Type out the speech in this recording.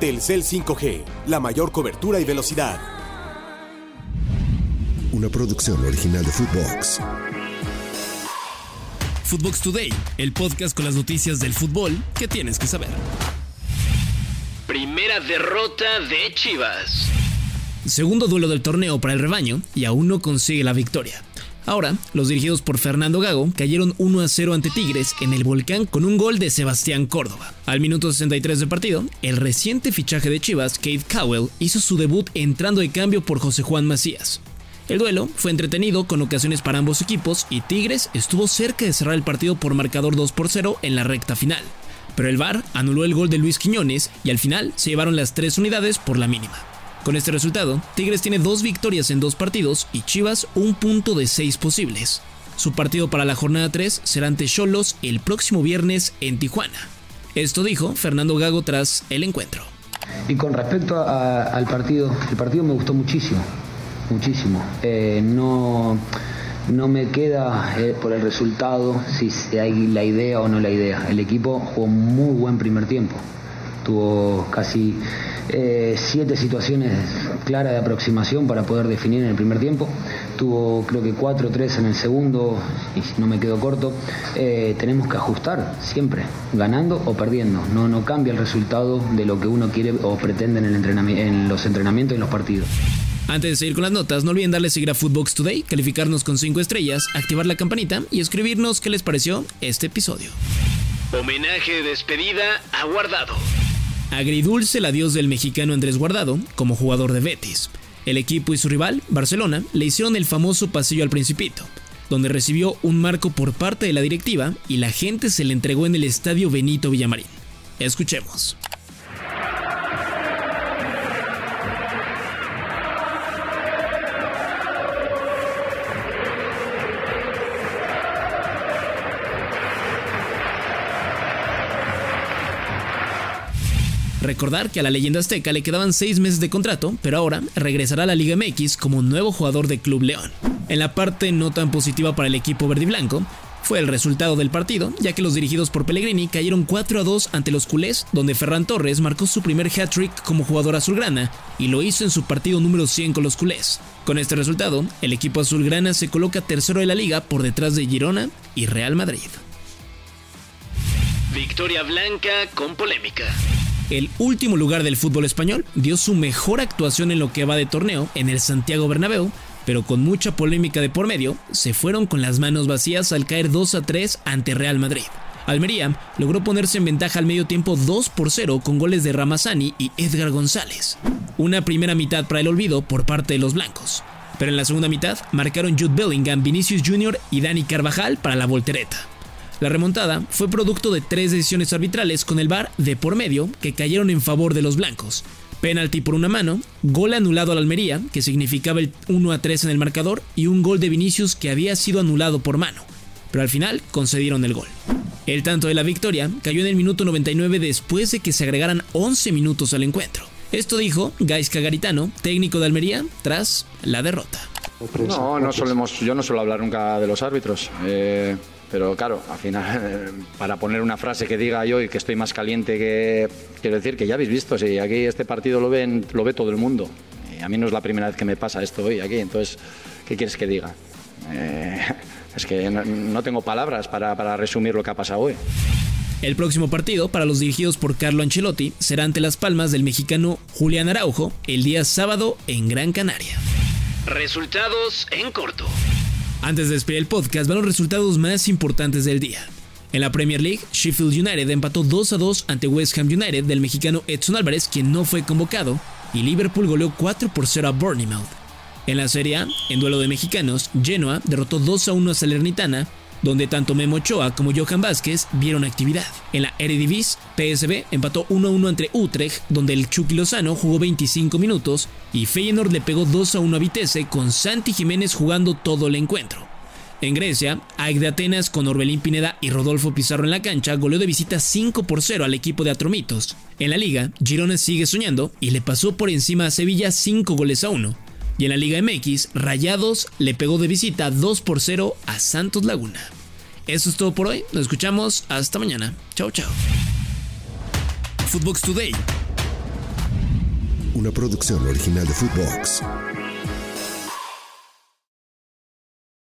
Telcel 5G, la mayor cobertura y velocidad. Una producción original de Footbox. Footbox Today, el podcast con las noticias del fútbol que tienes que saber. Primera derrota de Chivas. Segundo duelo del torneo para el rebaño y aún no consigue la victoria. Ahora, los dirigidos por Fernando Gago cayeron 1 a 0 ante Tigres en el volcán con un gol de Sebastián Córdoba. Al minuto 63 de partido, el reciente fichaje de Chivas, Kate Cowell, hizo su debut entrando de cambio por José Juan Macías. El duelo fue entretenido con ocasiones para ambos equipos y Tigres estuvo cerca de cerrar el partido por marcador 2 por 0 en la recta final. Pero el VAR anuló el gol de Luis Quiñones y al final se llevaron las tres unidades por la mínima. Con este resultado, Tigres tiene dos victorias en dos partidos y Chivas un punto de seis posibles. Su partido para la jornada 3 será ante Cholos el próximo viernes en Tijuana. Esto dijo Fernando Gago tras el encuentro. Y con respecto al partido, el partido me gustó muchísimo, muchísimo. Eh, no, no me queda eh, por el resultado si hay la idea o no la idea. El equipo jugó muy buen primer tiempo. Tuvo casi eh, siete situaciones claras de aproximación para poder definir en el primer tiempo. Tuvo creo que cuatro o tres en el segundo, y si no me quedo corto, eh, tenemos que ajustar siempre, ganando o perdiendo. No, no cambia el resultado de lo que uno quiere o pretende en, el entrenamiento, en los entrenamientos y en los partidos. Antes de seguir con las notas, no olviden darle seguir a Footbox Today, calificarnos con 5 estrellas, activar la campanita y escribirnos qué les pareció este episodio. Homenaje de despedida a Guardado. Agridulce el adiós del mexicano Andrés Guardado como jugador de Betis. El equipo y su rival, Barcelona, le hicieron el famoso pasillo al Principito, donde recibió un marco por parte de la directiva y la gente se le entregó en el estadio Benito Villamarín. Escuchemos. Recordar que a la leyenda azteca le quedaban seis meses de contrato, pero ahora regresará a la Liga MX como nuevo jugador de Club León. En la parte no tan positiva para el equipo verde y blanco, fue el resultado del partido, ya que los dirigidos por Pellegrini cayeron 4 a 2 ante los culés, donde Ferran Torres marcó su primer hat-trick como jugador azulgrana y lo hizo en su partido número 100 con los culés. Con este resultado, el equipo azulgrana se coloca tercero de la liga por detrás de Girona y Real Madrid. Victoria Blanca con polémica el último lugar del fútbol español, dio su mejor actuación en lo que va de torneo en el Santiago Bernabéu, pero con mucha polémica de por medio, se fueron con las manos vacías al caer 2 a 3 ante Real Madrid. Almería logró ponerse en ventaja al medio tiempo 2 por 0 con goles de Ramazani y Edgar González. Una primera mitad para el olvido por parte de los blancos. Pero en la segunda mitad marcaron Jude Bellingham, Vinicius Jr. y Dani Carvajal para la voltereta. La remontada fue producto de tres decisiones arbitrales con el VAR de por medio que cayeron en favor de los blancos. Penalti por una mano, gol anulado al Almería, que significaba el 1 a 3 en el marcador, y un gol de Vinicius que había sido anulado por mano. Pero al final concedieron el gol. El tanto de la victoria cayó en el minuto 99 después de que se agregaran 11 minutos al encuentro. Esto dijo Gaisca Garitano, técnico de Almería, tras la derrota. No, no solemos, yo no suelo hablar nunca de los árbitros. Eh, pero claro, al final, para poner una frase que diga yo y que estoy más caliente que. Quiero decir que ya habéis visto, si aquí este partido lo, ven, lo ve todo el mundo. Y a mí no es la primera vez que me pasa esto hoy aquí, entonces, ¿qué quieres que diga? Eh, es que no, tengo palabras para, para resumir lo que ha pasado hoy. El próximo partido para los dirigidos por Carlo Ancelotti será ante las palmas del mexicano Julián Araujo el día sábado en Gran Canaria. Resultados en corto. Antes de despedir el podcast, van los resultados más importantes del día. En la Premier League, Sheffield United empató 2 a 2 ante West Ham United del mexicano Edson Álvarez, quien no fue convocado, y Liverpool goleó 4 por 0 a Bournemouth. En la Serie A, en duelo de mexicanos, Genoa derrotó 2 a 1 a Salernitana donde tanto Memo Ochoa como Johan Vázquez vieron actividad. En la Eredivisie, PSV empató 1-1 entre Utrecht, donde el Chucky Lozano jugó 25 minutos y Feyenoord le pegó 2-1 a Vitesse con Santi Jiménez jugando todo el encuentro. En Grecia, AEK de Atenas con Orbelín Pineda y Rodolfo Pizarro en la cancha goleó de visita 5 por 0 al equipo de Atromitos. En la liga, Girona sigue soñando y le pasó por encima a Sevilla 5 goles a 1. Y en la Liga MX, Rayados le pegó de visita 2 por 0 a Santos Laguna. Eso es todo por hoy. Nos escuchamos. Hasta mañana. Chao, chao. Footbox Today. Una producción original de Footbox.